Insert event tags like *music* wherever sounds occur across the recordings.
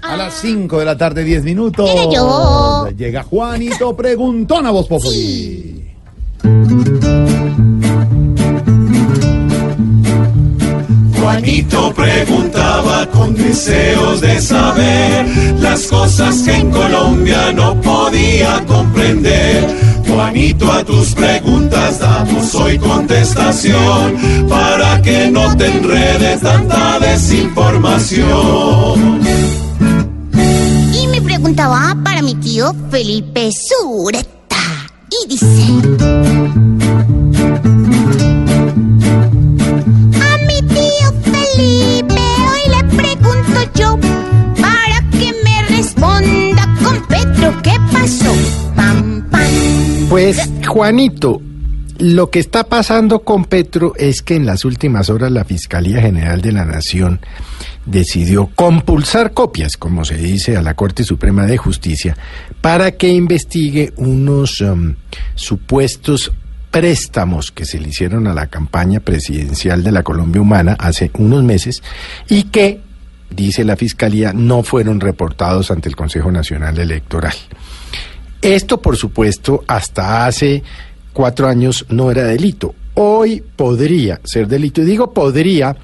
A las 5 de la tarde, 10 minutos. Llegué yo. Llega Juanito Preguntón a Voz Populi. Juanito preguntaba con deseos de saber las cosas que en Colombia no podía comprender. Juanito, a tus preguntas damos hoy contestación para que no te enredes tanta desinformación. Va para mi tío Felipe Sureta. Y dice... A mi tío Felipe hoy le pregunto yo para que me responda con Petro qué pasó. Pam. Pues, Juanito, lo que está pasando con Petro es que en las últimas horas la Fiscalía General de la Nación decidió compulsar copias, como se dice, a la Corte Suprema de Justicia para que investigue unos um, supuestos préstamos que se le hicieron a la campaña presidencial de la Colombia Humana hace unos meses y que, dice la Fiscalía, no fueron reportados ante el Consejo Nacional Electoral. Esto, por supuesto, hasta hace cuatro años no era delito. Hoy podría ser delito. Y digo podría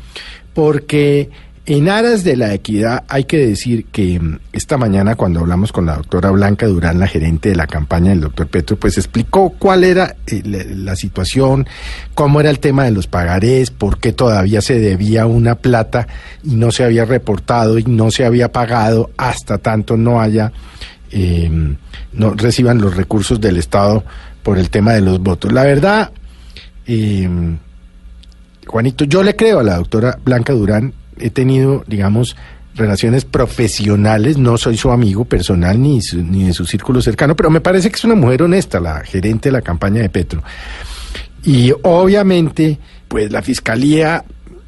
porque en aras de la equidad hay que decir que mm, esta mañana cuando hablamos con la doctora Blanca Durán, la gerente de la campaña del doctor Petro, pues explicó cuál era eh, la, la situación, cómo era el tema de los pagarés, por qué todavía se debía una plata y no se había reportado y no se había pagado hasta tanto no haya eh, no reciban los recursos del Estado por el tema de los votos. La verdad, eh, Juanito, yo le creo a la doctora Blanca Durán, he tenido, digamos, relaciones profesionales, no soy su amigo personal ni, su- ni de su círculo cercano, pero me parece que es una mujer honesta, la gerente de la campaña de Petro. Y obviamente, pues la fiscalía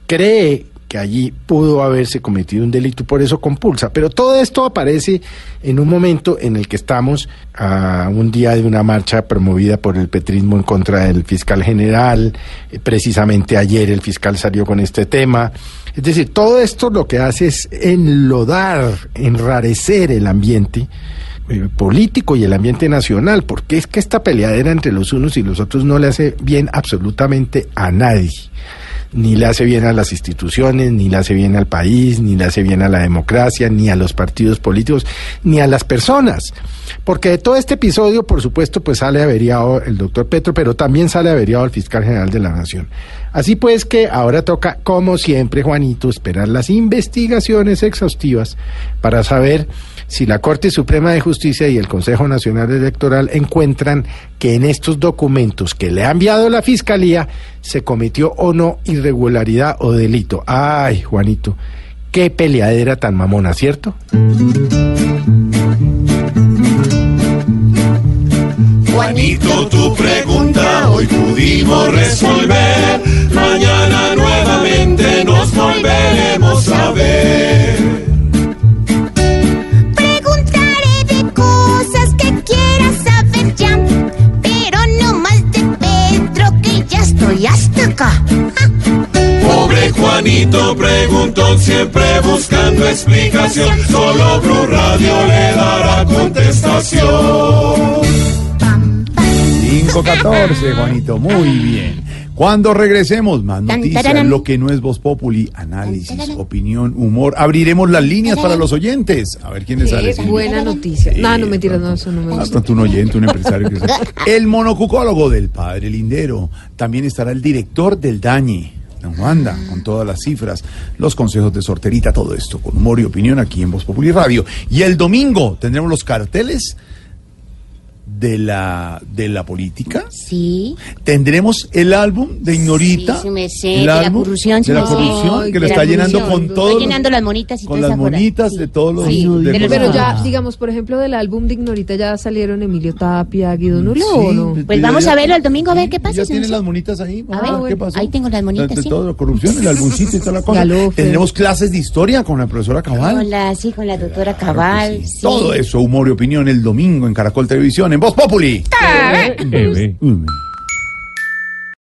cree allí pudo haberse cometido un delito, por eso compulsa. Pero todo esto aparece en un momento en el que estamos a un día de una marcha promovida por el petrismo en contra del fiscal general. Eh, Precisamente ayer el fiscal salió con este tema. Es decir, todo esto lo que hace es enlodar, enrarecer el ambiente eh, político y el ambiente nacional, porque es que esta peleadera entre los unos y los otros no le hace bien absolutamente a nadie. Ni le hace bien a las instituciones, ni le hace bien al país, ni le hace bien a la democracia, ni a los partidos políticos, ni a las personas. Porque de todo este episodio, por supuesto, pues sale averiado el doctor Petro, pero también sale averiado el fiscal general de la Nación. Así pues que ahora toca, como siempre, Juanito, esperar las investigaciones exhaustivas para saber si la Corte Suprema de Justicia y el Consejo Nacional Electoral encuentran que en estos documentos que le ha enviado la Fiscalía se cometió o no irregularidad o delito. Ay, Juanito, qué peleadera tan mamona, ¿cierto? Juanito, tu pregunta hoy pudimos Pobre Juanito preguntó siempre buscando explicación. Solo Blue Radio le dará contestación. Pam, pam. 514, Juanito. Muy bien. Cuando regresemos, más noticias, lo que no es Voz Populi, análisis, opinión, humor. Abriremos las líneas para los oyentes. A ver quién les sale. Buena noticia. No, no, mentira, pronto. no, eso no me gusta. Hasta un oyente, un empresario. Que sea. *laughs* el monocucólogo del padre Lindero. También estará el director del Dañe. Con todas las cifras, los consejos de sorterita, todo esto, con humor y opinión aquí en Voz Populi Radio. Y el domingo tendremos los carteles de la, de la política. Sí. Tendremos el álbum de Ignorita. Sí, sí me sé, el de la álbum corrupción, sí de la corrupción, Ay, que lo está la llenando corrupción. con todos. Estoy llenando las monitas y con las monitas de todos los. De pero los- ya, digamos, por ejemplo, del álbum de Ignorita ya salieron Emilio Tapia, Guido Nulo, Sí, ¿o no? Pues vamos ya- a verlo el domingo, a ver qué pasa, Ya tienen las monitas ahí. A ver, qué pasó. ahí tengo las monitas, De, de toda la corrupción, el álbumcito y toda la cosa. Galope. Tendremos clases de historia con la profesora Cabal. Con la, sí, con la doctora Cabal. Todo eso, humor y opinión el domingo en Caracol Televisión, en Voz Populi.